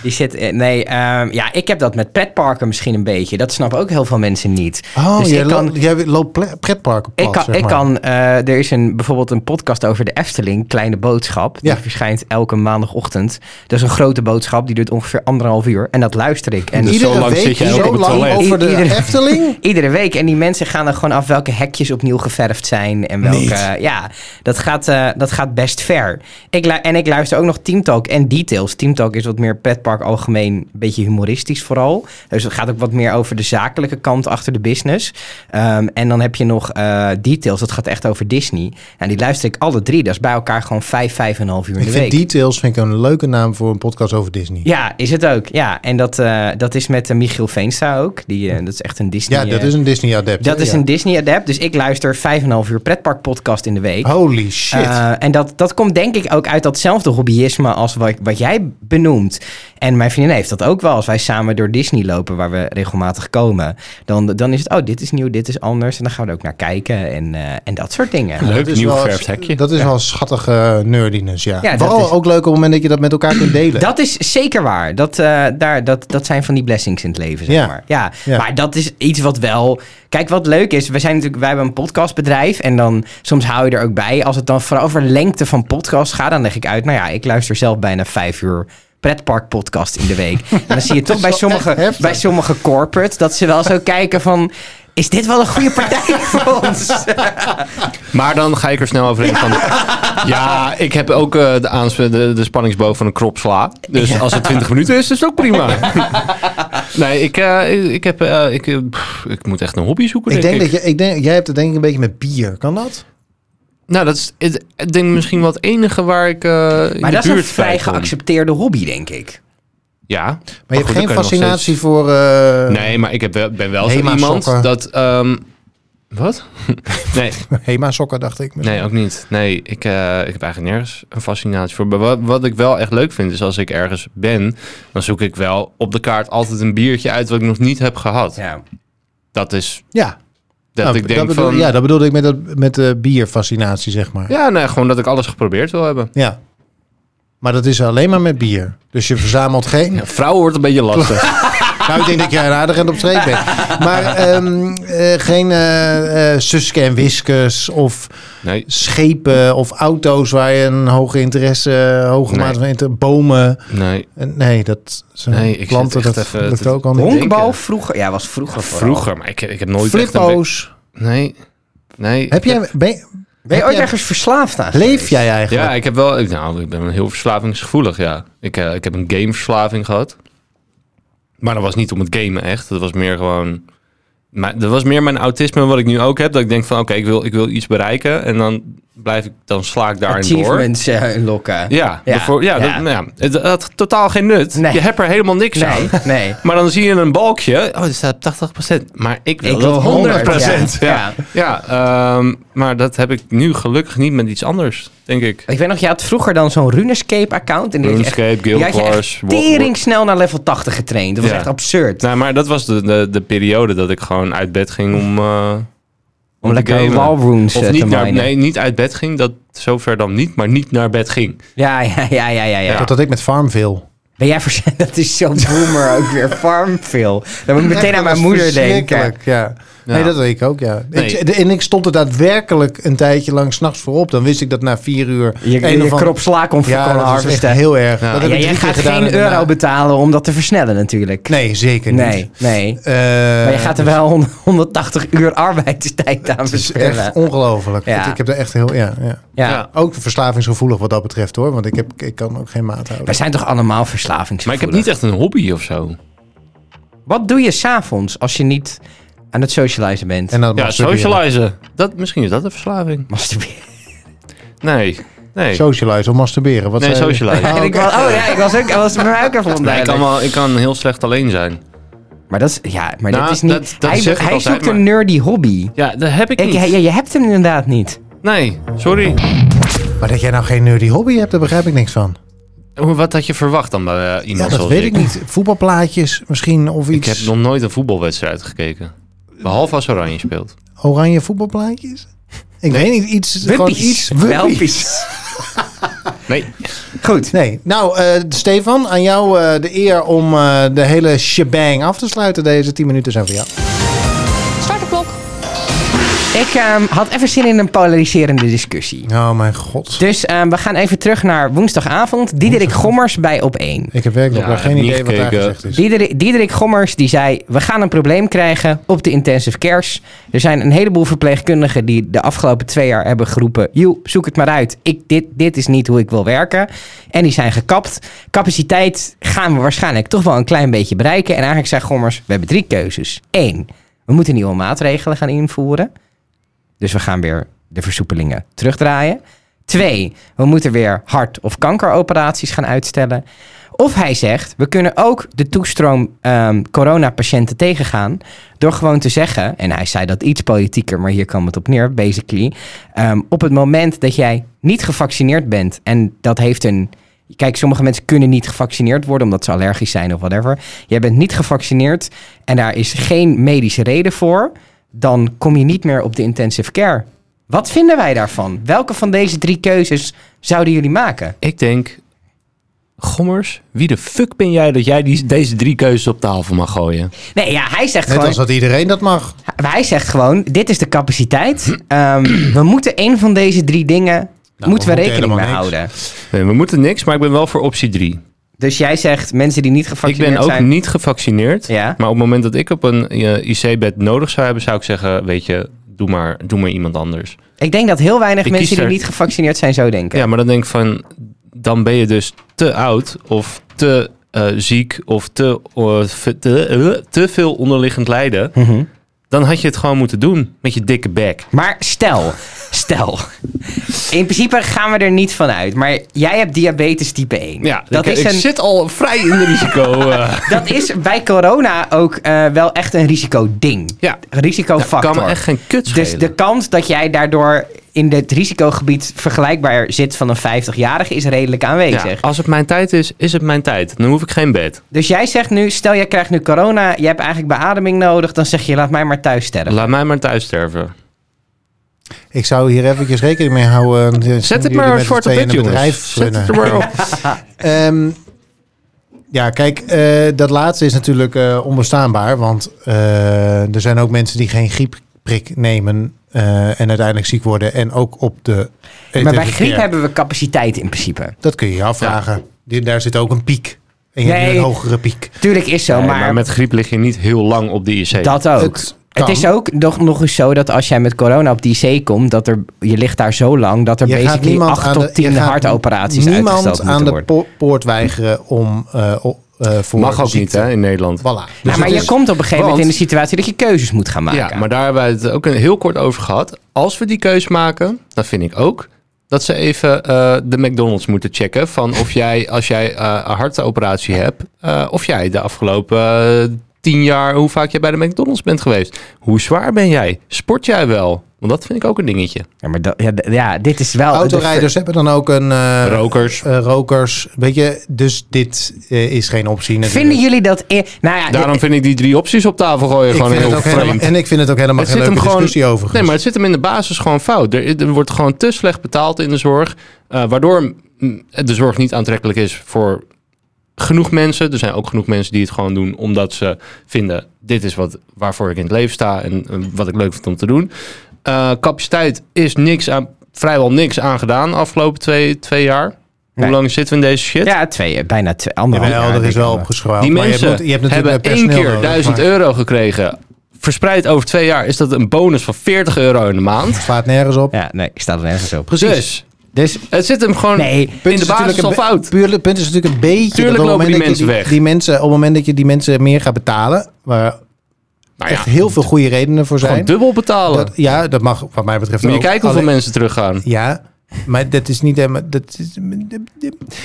Die zit... in- Nee, ehm, ja, ik heb dat met pretparken misschien een beetje. Dat snappen ook heel veel mensen niet. Oh, Dus jij, ik kan- lo- jij loopt pretparken Ik kan, zeg ik maar. kan eh, er is een, bijvoorbeeld een podcast over de Efteling, Kleine Boodschap. Die Ja. verschijnt elke maandagochtend. Dat is een grote boodschap, die duurt ongeveer anderhalf uur. En dat luister ik. En Dus Iedere zo lang week zit jij ook zo op het lang toilet. over de Iedere- Efteling? (laughs) iedere week. En die mensen gaan er gewoon af welke hekjes opnieuw geverfd zijn. En welke. Niet. Ja, dat gaat, eh, dat gaat best ver. Ik lu- en ik luister ook nog Team Talk en Details. Team Talk is wat meer pretpark algemeen, een beetje humoristisch vooral. Dus het gaat ook wat meer over de zakelijke kant achter de business. Ehm, en dan heb je nog eh, Details, dat gaat echt over Disney. En die luister ik alle drie. Dat is bij elkaar gewoon vijf, vijf en een half uur in Ik de vind week. Details vind ik een leuke naam voor een podcast over Disney. Ja, is het ook. Ja, en dat, eh, dat is met eh, Michiel Veenstra ook. Die, dat is echt een Disney... Ja, dat is een Disney-adept. dat hè? is Ja. een Disney-adept. Dus ik luister 5,5 uur pretpark podcast in de week. Holy shit. En dat, dat komt denk ik ook uit datzelfde hobbyisme als wat, wat jij benoemt. En mijn vriendin heeft dat ook wel. Als wij samen door Disney lopen, waar we regelmatig komen. Dan, dan is het, oh, dit is nieuw, dit is anders. En dan gaan we er ook naar kijken en, eh, en dat soort dingen. Leuk, Dat is nieuw geverfd hekje. Dat is wel schattige nerdiness, ja. Vooral is- ook leuk op het moment dat je dat met elkaar kunt delen. Dat is zeker waar. Dat, eh, daar, dat, dat zijn van die blessings in het leven, zeg Ja. maar. Ja. Ja. maar dat is iets wat wel... Kijk, wat leuk is, we zijn natuurlijk, wij hebben een podcastbedrijf en dan soms hou je er ook bij. Als het dan vooral over lengte van podcast gaat, dan leg ik uit, nou ja, ik luister zelf bijna vijf uur pretpark podcast in de week. En dan zie je toch (laughs) bij sommige, bij sommige corporate dat ze wel zo kijken van, is dit wel een goede partij (laughs) voor ons? Maar dan ga ik er snel overheen van... Ja, ik heb ook eh, de, aansp- de, de spanningsboog van een krop sla. Dus als het 20 minuten is, is het ook prima. (laughs) nee, ik, eh, ik, heb... eh, ik, pff, ik moet echt een hobby zoeken, ik denk denk ik. dat je, ik denk, jij hebt het denk ik een beetje met bier. Kan dat? Nou, dat is het, ik denk misschien wel het enige waar ik eh in Maar de dat is een vrij geaccepteerde hobby, denk ik. Ja. Maar je hebt goed, geen fascinatie steeds- voor... eh, Nee, maar ik heb wel, ben wel zo Hema iemand sokken. dat... ehm, wat? (laughs) nee, (laughs) Hema-sokken, dacht ik. nee, ook niet. Nee, ik, eh, ik heb eigenlijk nergens een fascinatie voor. Maar wat, wat ik wel echt leuk vind, is als ik ergens ben... dan zoek ik wel op de kaart altijd een biertje uit... wat ik nog niet heb gehad. Ja. Dat is... Ja. Dat Nou, ik denk bedoel, van... Ja, dat bedoelde ik met, dat, met de bierfascinatie, zeg maar. Ja, nee, gewoon dat ik alles geprobeerd wil hebben. Ja. Maar dat is alleen maar met bier. Dus je verzamelt geen... Ja, vrouwen wordt een beetje lastig. (laughs) Nou, ik denk dat jij een aardig en op streek bent. Maar ehm, eh, geen Suske en Wiskes of Nee, schepen of auto's waar je een hoge interesse, hoge Nee. mate van interesse, bomen. nee. Nee, dat zijn Nee, ik planten, dat even lukt ook al. Honkbal vroeger, ja, was vroeger. Vroeger, maar ik, ik heb nooit echt een... Flippo's. Nee, nee. Heb jij, ben, je- Ben je heb ooit ergens verslaafd aan? leef jij eigenlijk? Ja, ik heb wel... ik- Nou, ik ben heel verslavingsgevoelig, ja. Ik, eh, ik heb een gameverslaving gehad. Maar dat was niet om het gamen echt. Dat was meer gewoon... Maar dat was meer mijn autisme wat ik nu ook heb. Dat ik denk van, oké, ik, wil, ik wil iets bereiken. En dan blijf ik, dan sla ik daarin door. Achievements eh, lokken. Ja, Ja. ja, Ja. Dat, nou ja, het had totaal geen nut. Nee. Je hebt er helemaal niks aan. Nee. (laughs) Maar dan zie je een balkje. Oh, er staat 80%. Maar ik wil Ik wil dat 100%. 100%, Ja, ja. ehm, maar dat heb ik nu gelukkig niet met iets anders, denk ik. Ik weet nog, je had vroeger dan zo'n RuneScape-account. RuneScape, Guild had je Wars. tering snel naar level 80 getraind. Dat was echt absurd. Nou, maar dat was de, de, de periode dat ik gewoon uit bed ging om... eh, Om lekker gamen. wallrunes Of eh, niet te naar, nee, niet uit bed ging. Dat zover dan niet, maar niet naar bed ging. Ja, ja, ja, ja, ja. ja. Dat had ik met Farmville. Ben jij vers- (laughs) Dat is zo boomer ook weer. (laughs) Farmville. Dan moet ik meteen aan mijn moeder denken. Ja. Ja. Nee, dat weet ik ook, ja. Nee. Ik, en ik stond er daadwerkelijk een tijdje lang s'nachts voor op. Dan wist ik dat na vier uur... Je, een je, of krop sla kon Ja, kon dat is echt harvesten. heel erg. Ja. Dat heb Ja, ik jij drie keer gaat gedaan geen euro betalen om dat te versnellen natuurlijk. Nee, zeker niet. Nee, nee. Eh, Maar je gaat er wel 100 180 uur arbeidstijd aan Het is verspillen. echt ongelooflijk. Ja. Ik heb er echt heel... Ja, ja. Ja. Ja. Ook verslavingsgevoelig wat dat betreft hoor. Want ik, heb, ik kan ook geen maat Wij houden. zijn toch allemaal Maar verslavingsgevoelig? ik heb niet echt een hobby of zo. Wat doe je s'avonds als je niet aan het socializen bent? En dan Ja, socializen. Dat, misschien is dat een verslaving. Masturberen. Nee, nee. Socialize of masturberen. Wat Nee, zei je? socialize. Oh, En ik was, oh ja, ik was ook, ik was bij mij ook even Nee, ik, onduidelijk. kan wel, ik kan heel slecht alleen zijn. Maar dat is, ja, maar Nou, dat is niet... dat- dat hij zeg ik hij altijd, zoekt een nerdy hobby. Ja, dat heb ik Ik, niet. ja, je hebt hem inderdaad niet. Nee, sorry. Maar dat jij nou geen nerdy hobby hebt, daar begrijp ik niks van. Hoe- Wat had je verwacht dan bij eh, Ja, iemand dat zoals weet ik niet. Voetbalplaatjes misschien of Ik iets. heb nog nooit een voetbalwedstrijd gekeken. Behalve als Oranje speelt. Oranje voetbalplaatjes? Ik weet niet, iets... Gewoon Wuppies. iets (laughs) Welpies. Nee. Goed. Nee, nou eh, Stefan, aan jou eh, de eer om eh, de hele shebang af te sluiten. Deze 10 minuten zijn voor jou. Ik ehm, had even zin in een polariserende discussie. Oh mijn god. Dus ehm, we gaan even terug naar woensdagavond. Diederik Gommers bij op 1. Ik heb werkelijk Ja, nog geen idee wat daar gezegd is. Diederik, Diederik Gommers die zei: We gaan een probleem krijgen op de intensive cares. Er zijn een heleboel verpleegkundigen die de afgelopen twee jaar hebben geroepen: Joe, zoek het maar uit. Ik, dit, dit is niet hoe ik wil werken. En die zijn gekapt. Capaciteit gaan we waarschijnlijk toch wel een klein beetje bereiken. En eigenlijk zei Gommers: We hebben drie keuzes. Eén, we moeten nieuwe maatregelen gaan invoeren. Dus we gaan weer de versoepelingen terugdraaien. Twee, we moeten weer hart- of kankeroperaties gaan uitstellen. Of hij zegt, we kunnen ook de toestroom ehm, coronapatiënten tegengaan. Door gewoon te zeggen, en hij zei dat iets politieker, maar hier kwam het op neer, basically. ehm, op het moment dat jij niet gevaccineerd bent, en dat heeft een. Kijk, sommige mensen kunnen niet gevaccineerd worden omdat ze allergisch zijn of whatever. Jij bent niet gevaccineerd en daar is geen medische reden voor. Dan kom je niet meer op de intensive care. Wat vinden wij daarvan? Welke van deze drie keuzes zouden jullie maken? Ik denk... Gommers, wie de fuck ben jij dat jij die, deze drie keuzes op tafel mag gooien? Nee, ja, hij zegt Net gewoon. als dat iedereen dat mag. Hij zegt gewoon: dit is de capaciteit. Ehm, we moeten één van deze drie dingen. Nou, moeten we we moeten rekening mee niks. houden. Nee, we moeten niks, maar ik ben wel voor optie drie. Dus jij zegt mensen die niet Ik gevaccineerd ben ook zijn. niet gevaccineerd. Ja. Maar op het moment dat ik op een eh, IC-bed nodig zou hebben, zou ik zeggen, weet je, doe maar, doe maar iemand anders. Ik denk dat heel weinig Ik mensen die er- niet gevaccineerd zijn zo denken. Ja, maar dan denk ik van, dan ben je dus te oud of te eh, ziek of te, eh, te, te veel onderliggend lijden. Mhm. Dan had je het gewoon moeten doen met je dikke bek. Maar stel, stel. In principe gaan we er niet van uit. Maar jij hebt diabetes type 1. Ja, dat ik, is ik een, zit al vrij in de risico. (laughs) eh. Dat is bij corona ook eh, wel echt een risicoding. ja, Een risicofactor. kan me echt geen kut schelen. dus de kans dat jij daardoor in het risicogebied vergelijkbaar zit van een 50-jarige is redelijk aanwezig. ja, als het mijn tijd is, is het mijn tijd. Dan hoef ik geen bed. Dus jij zegt nu, stel jij krijgt nu corona, je hebt eigenlijk beademing nodig, dan zeg je laat mij maar thuis sterven. Laat mij maar thuis sterven. Ik zou hier eventjes rekening mee houden. eh, Zet het maar zwart op tweeën wit, jongens. Zet het er maar op. (laughs) Ehm, ja, kijk, eh, dat laatste is natuurlijk eh, onbestaanbaar. Want eh, er zijn ook mensen die geen griepprik nemen eh, en uiteindelijk ziek worden. En ook op de... maar bij griep care. hebben we capaciteit in principe. Dat kun je je afvragen. Daar zit ook een piek. En je hebt Nee. een hogere piek. Tuurlijk is zo, Nee, maar, maar met griep lig je niet heel lang op de IC. dat ook. Het is ook nog, nog eens zo dat als jij met corona op die IC komt, dat er, je ligt daar zo lang dat er Je gaat basically niemand 8 aan tot de- 10 je gaat hartoperaties Niemand uitgesteld aan de worden. po- poort weigeren om, eh, eh, voor Mag ook ziekte. niet hè, in Nederland. Voilà. Nou, Dus maar het je is- komt op een gegeven moment want- in de situatie dat je keuzes moet gaan maken. Ja, maar daar hebben wij het ook een heel kort over gehad. Als we die keus maken, dan vind ik ook dat ze even eh, de McDonald's moeten checken. Van of jij, als jij eh, een hartoperatie hebt, of jij de afgelopen tien jaar, hoe vaak jij bij de McDonald's bent geweest. Hoe zwaar ben jij? Sport jij wel? Want dat vind ik ook een dingetje. Ja, maar dat, ja, ja, dit is wel... Autorijders hebben dan ook een... eh, Rokers. eh, rokers. Weet je, dus dit eh, is geen optie natuurlijk. Vinden jullie dat... e- Nou ja, Daarom vind ik die drie opties op tafel gooien ik gewoon vind heel het ook helemaal, vreemd. En ik vind het ook helemaal Het geen leuke gewoon- discussie over. Nee, maar het zit hem in de basis gewoon fout. Er, er wordt gewoon te slecht betaald in de zorg. eh, waardoor de zorg niet aantrekkelijk is voor genoeg mensen. Er zijn ook genoeg mensen die het gewoon doen omdat ze vinden... dit is wat, waarvoor ik in het leven sta en wat ik leuk vind om te doen. Eh, capaciteit is niks aan, vrijwel niks aan gedaan de afgelopen twee, twee jaar. Hoe Nee. lang zitten we in deze shit? ja, twee, bijna twee, anderhalf jaar, er is wel opgeschraald. Die maar je mensen hebt, je hebt natuurlijk hebben één keer nodig, 1000 maar euro gekregen. Verspreid over twee jaar is dat een bonus van 40 euro in de maand. Het slaat nergens op. Ja, nee, ik sta er nergens op. Precies. Dus Het zit hem gewoon Nee, in de is basis al fout. Puur, het punt is natuurlijk een beetje... Tuurlijk dat op het lopen moment die dat je mensen weg. Die mensen, op het moment dat je die mensen meer gaat betalen... waar Nou ja, echt heel veel goede redenen voor gewoon zijn... dubbel betalen. Dat, ja, dat mag wat mij betreft Moet je ook. kijken hoeveel Alleen- mensen teruggaan. Ja, maar dat is niet helemaal... Dat is,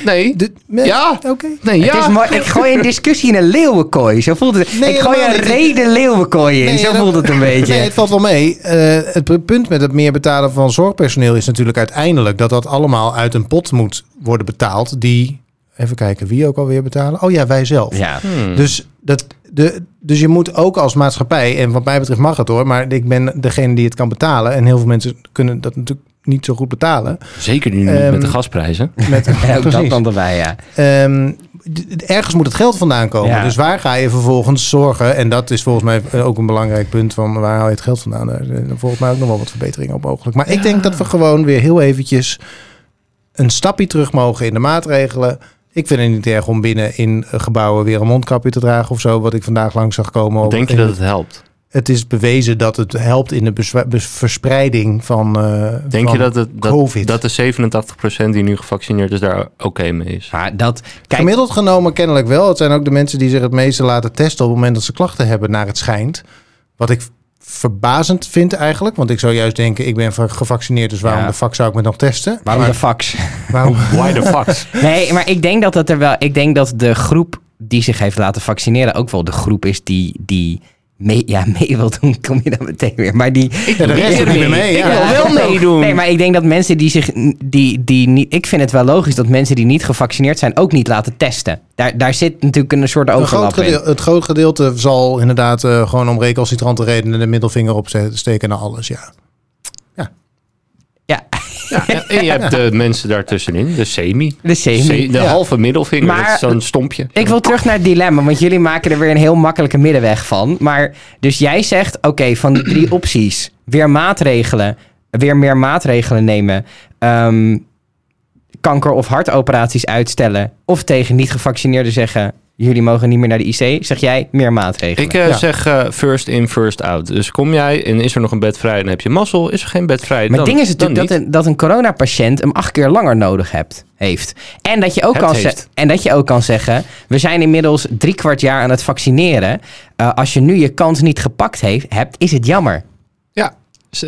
Nee. de- Ja. Oké. Nee, het is ja. mooi. Ik gooi een discussie in een leeuwenkooi. Zo voelt het. Nee, ik gooi een niet. reden leeuwenkooi in. Nee, Zo voelt het een (laughs) beetje. Nee, het valt wel mee. Eh, het punt met het meer betalen van zorgpersoneel is natuurlijk uiteindelijk dat dat allemaal uit een pot moet worden betaald. Die, even kijken, wie ook alweer betalen? Oh ja, wij zelf. ja. Hmm. Dus, dat, de, dus je moet ook als maatschappij, en wat mij betreft mag het hoor, maar ik ben degene die het kan betalen. En heel veel mensen kunnen dat natuurlijk niet zo goed betalen. Zeker nu Ehm, met de gasprijzen. (laughs) Met, Ook dat dan erbij, ja. Ehm, ergens moet het geld vandaan komen. Ja. Dus waar ga je vervolgens zorgen? En dat is volgens mij ook een belangrijk punt van waar haal je het geld vandaan? Daar zijn volgens mij ook nog wel wat verbeteringen op mogelijk. Maar ik denk dat we gewoon weer heel eventjes een stapje terug mogen in de maatregelen. Ik vind het niet erg om binnen in gebouwen weer een mondkapje te dragen of zo. Wat ik vandaag langs zag komen. Denk je dat het helpt? Het is bewezen dat het helpt in de verspreiding van. eh, Denk van je dat, het, dat, COVID. dat de 87% die nu gevaccineerd is daar oké mee is? Maar dat... Kijk, Gemiddeld genomen kennelijk wel. Het zijn ook de mensen die zich het meeste laten testen op het moment dat ze klachten hebben, naar het schijnt. Wat ik verbazend vind eigenlijk. Want ik zou juist denken, ik ben va- gevaccineerd, dus waarom Ja. de fuck zou ik me nog testen? waarom Maar de fax? waarom? (laughs) Why the fuck? Nee, maar ik denk dat het er wel... Ik denk dat de groep die zich heeft laten vaccineren... ook wel de groep is die... die mee, ja, mee wil doen, kom je dan meteen weer. Maar die... Ja, de rest doet niet meer mee. Ik Ja. wil wel meedoen. Nee, maar ik denk dat mensen die zich... Die, die niet, ik vind het wel logisch dat mensen die niet gevaccineerd zijn... ook niet laten testen. Daar, daar zit natuurlijk een soort groot overlap in. het groot gedeelte zal inderdaad eh, gewoon om recalcitrante redenen de middelvinger opsteken naar alles. Ja. Ja, en je hebt de mensen daartussenin, de semi. de semi. Se- de Ja. halve middelvinger, Maar- dat is zo'n stompje. Ik wil terug naar het dilemma, want jullie maken er weer een heel makkelijke middenweg van. Maar dus jij zegt, oké, van die drie (clears throat) opties, weer maatregelen, weer meer maatregelen nemen, ehm, kanker- of hartoperaties uitstellen, of tegen niet-gevaccineerden zeggen, jullie mogen niet meer naar de IC, zeg jij meer maatregelen. Ik eh, Ja. zeg eh, first in, first out. Dus kom jij en is er nog een bed vrij, dan heb je mazzel. Is er geen bed vrij, maar dan het ding is natuurlijk dat een, dat een coronapatiënt hem acht keer langer nodig hebt, heeft. En dat, je ook Het kan heeft. en dat je ook kan zeggen, we zijn inmiddels drie kwart jaar aan het vaccineren. Eh, als je nu je kans niet gepakt heeft, hebt, is het jammer.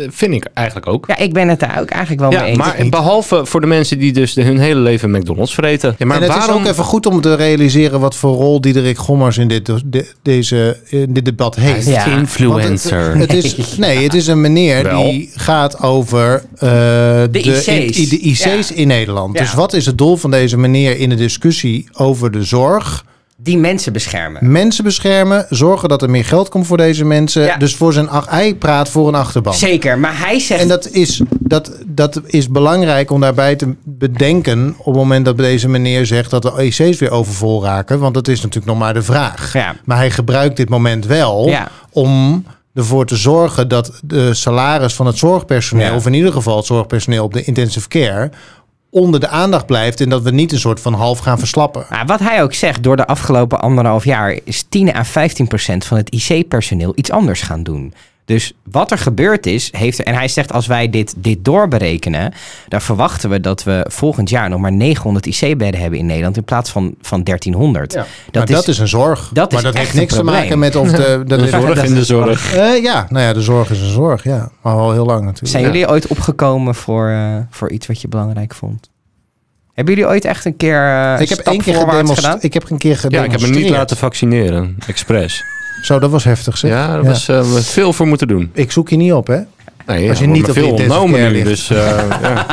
Vind ik eigenlijk ook. Ja, ik ben het daar ook eigenlijk wel Ja, mee eens. maar behalve voor de mensen die dus de, hun hele leven McDonald's vreten. Ja, maar en het waarom... is ook even goed om te realiseren wat voor rol Diederik Gommers in dit, de- deze, in dit debat heeft. Ja. influencer. Want Het, het is, nee, het is een meneer Wel. die gaat over eh, de, IC's. in- de IC's Ja. in Nederland. Ja. Dus wat is het doel van deze meneer in de discussie over de zorg? Die mensen beschermen. Mensen beschermen, zorgen dat er meer geld komt voor deze mensen. Ja. Dus voor zijn, ach- hij praat voor een achterban. Zeker, maar hij zegt... En dat is, dat, dat is belangrijk om daarbij te bedenken op het moment dat deze meneer zegt dat de IC's weer overvol raken. Want dat is natuurlijk nog maar de vraag. Ja. Maar hij gebruikt dit moment wel Ja. om ervoor te zorgen dat de salaris van het zorgpersoneel, Ja. of in ieder geval het zorgpersoneel op de intensive care, onder de aandacht blijft en dat we niet een soort van half gaan verslappen. Wat hij ook zegt, door de afgelopen anderhalf jaar is 10 à 15 procent van het IC-personeel iets anders gaan doen. Dus wat er gebeurd is, heeft er, en hij zegt als wij dit, dit doorberekenen, dan verwachten we dat we volgend jaar nog maar 900 IC-bedden hebben in Nederland in plaats van, van 1300. Ja. Dat, dat is een zorg. dat maar is dat heeft niks te maken met of de... (laughs) Dat De zorg in de zorg. Eh, ja, nou ja, de zorg is een zorg, ja. Maar al heel lang natuurlijk. Zijn Ja. jullie ooit opgekomen voor, eh, voor iets wat je belangrijk vond? Hebben jullie ooit echt een keer eh, ik heb één keer gedaan? Ik heb een keer Ja, gedemonstreerd. ik heb me niet laten vaccineren. Expres. Zo, dat was heftig zeg. Ja, daar was eh, veel voor moeten doen. Ik zoek je niet op, hè? Nee, Als je niet op veel ontnomen nu. Dus, eh, ja.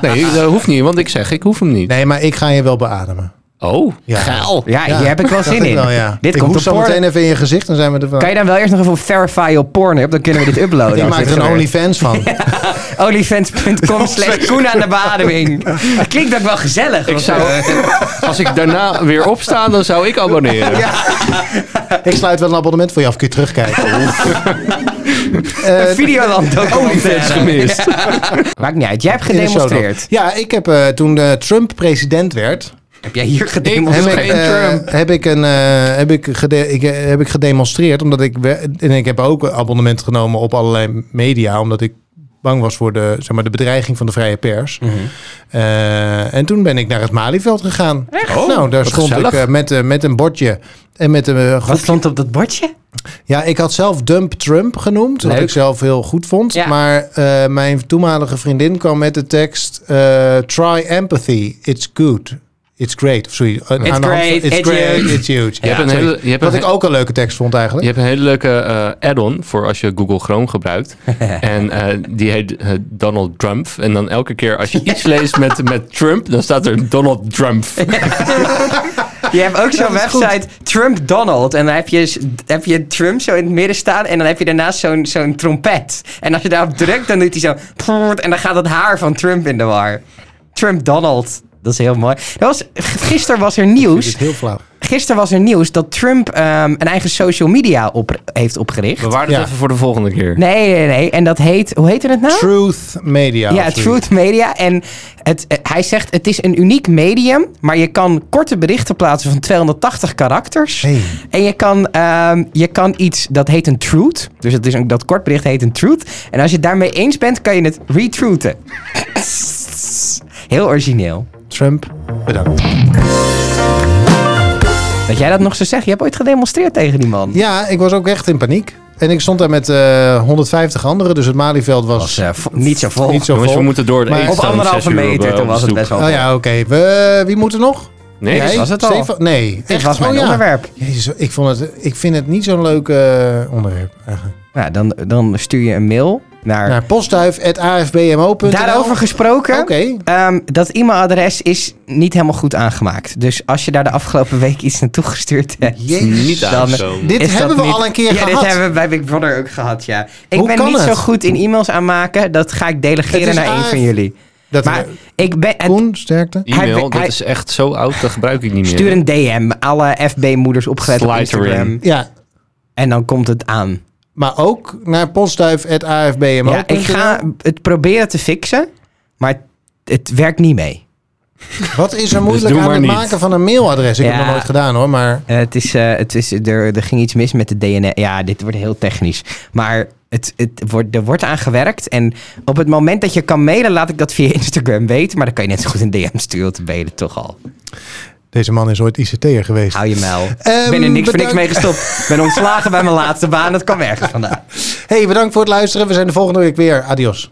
Nee, dat hoeft niet, want ik zeg, ik hoef hem niet. Nee, maar ik ga je wel beademen. Oh, Ja. geil. Ja, hier heb ik wel zin in. Wel, ja. Dit ik komt op zo meteen even in je gezicht, dan zijn we er van. Kan je dan wel eerst nog even op verify op Pornhub? Dan kunnen we dit uploaden. ik maak er een. OnlyFans van. (laughs) Onlyfans.com (laughs) slash Koen aan de bademing. Dat klinkt ook wel gezellig. Ik zou, eh, (laughs) als ik daarna weer opsta, dan zou ik abonneren. ik sluit wel een abonnement voor je af, kun je terugkijken. een Videoland Onlyfans documentaire. gemist. Maakt niet uit. Jij hebt gedemonstreerd. Ja, ik heb eh, toen Trump president werd, Heb jij hier Ik heb gedemonstreerd? ik, eh, Trump. heb, ik een, eh, heb, ik gede- ik, eh, heb ik gedemonstreerd. Omdat ik, en ik heb ook een abonnement genomen op allerlei media. Omdat ik bang was voor de, zeg maar, de bedreiging van de vrije pers. Mhm. Eh, en toen ben ik naar het Malieveld gegaan. Oh, nou, daar wat stond gezellig. ik met, eh, met een bordje. En met een Wat stond op dat bordje? Ja, ik had zelf Dump Trump genoemd. Wat ik zelf heel goed vond. Ja. Maar eh, mijn toenmalige vriendin kwam met de tekst... eh, Try empathy, it's good. It's great. Of sorry, hand van- great, it's, it's great, huge. it's huge. Je hebt een sorry. hele, je hebt Wat een, ik ook een leuke tekst vond eigenlijk. je hebt een hele leuke eh, add-on voor als je Google Chrome gebruikt. (laughs) en eh, die heet eh, Donald Trump. En dan elke keer als je iets leest met, met Trump, dan staat er Donald Trump. (laughs) Je hebt ook zo'n goed. website, Trump Donald. En dan heb je, heb je Trump zo in het midden staan. En dan heb je daarnaast zo'n zo'n trompet. En als je daarop drukt, dan doet hij zo... En dan gaat het haar van Trump in de war. Trump Donald. Dat is heel mooi. Dat was, gisteren was er Dit nieuws. is heel flauw. Gisteren was er nieuws dat Trump ehm, een eigen social media op, heeft opgericht. Bewaar het Ja. even voor de volgende keer. Nee, nee, nee. En dat heet... Hoe heette het nou? Truth Media. Ja. Truth Media. En het, eh, hij zegt het is een uniek medium, maar je kan korte berichten plaatsen van 280 karakters. Hey. En je kan, ehm, je kan iets, dat heet een truth. Dus het is een, dat kort bericht heet een truth. En als je het daarmee eens bent, kan je het retruthen. (laughs) Heel origineel. Trump, bedankt. Dat jij dat nog zo zegt. Je hebt ooit gedemonstreerd tegen die man. Ja, ik was ook echt in paniek. En ik stond daar met eh 150 anderen. Dus het Malieveld was, was eh, niet zo vol. niet zo Jongens, vol. we moeten door. Maar eten op anderhalve op, meter, eh, toen was de het best wel Oh ja, oké. We- Wie moet er nog? Nee, Jij? was het al. Stefan? Nee. Dit echt? was mijn Oh ja. onderwerp. Jezus, ik, vond het, ik vind het niet zo'n leuk eh, onderwerp eigenlijk. Ja, dan, dan stuur je een mail naar... Naar postduif.afbmo.nl Daarover gesproken. Oké. Ehm, dat e-mailadres is niet helemaal goed aangemaakt. Dus als je daar de afgelopen week iets naartoe gestuurd hebt... Jezus. Niet Dan-. Dit is dat hebben we niet- al een keer ja, gehad. dit hebben we bij Big Brother ook gehad, ja. Ik Hoe ben kan niet zo goed in e-mails aanmaken. Dat ga ik delegeren naar een AF. van jullie. Dat Maar ik ben... het- Koen, sterkte. E-mail, hij- dat hij- is echt zo oud, dat gebruik ik niet meer. stuur een DM. Alle FB-moeders opgelet op Instagram. Ja, En dan komt het aan. Maar ook naar postduif.afbmo.nl. Ja, ik ga het proberen te fixen. Maar het werkt niet mee. Wat is er moeilijk doe aan het niet. maken van een mailadres? Ik heb het nog nooit gedaan hoor, maar... Eh, het is, eh, het is, er, er ging iets mis met de DNS. Ja, dit wordt heel technisch. Maar het, het wordt, er wordt aan gewerkt. En op het moment dat je kan mailen, laat ik dat via Instagram weten. Maar dan kan je net zo goed een DM sturen te mailen, toch al. Deze man is ooit ICT'er geweest. Hou je muil. ik Ehm, ben er niks voor niks mee gestopt. Ik ben ontslagen bij mijn laatste baan. Dat kwam ergens vandaan. Hey, bedankt voor het luisteren. We zijn de volgende week weer. Adios.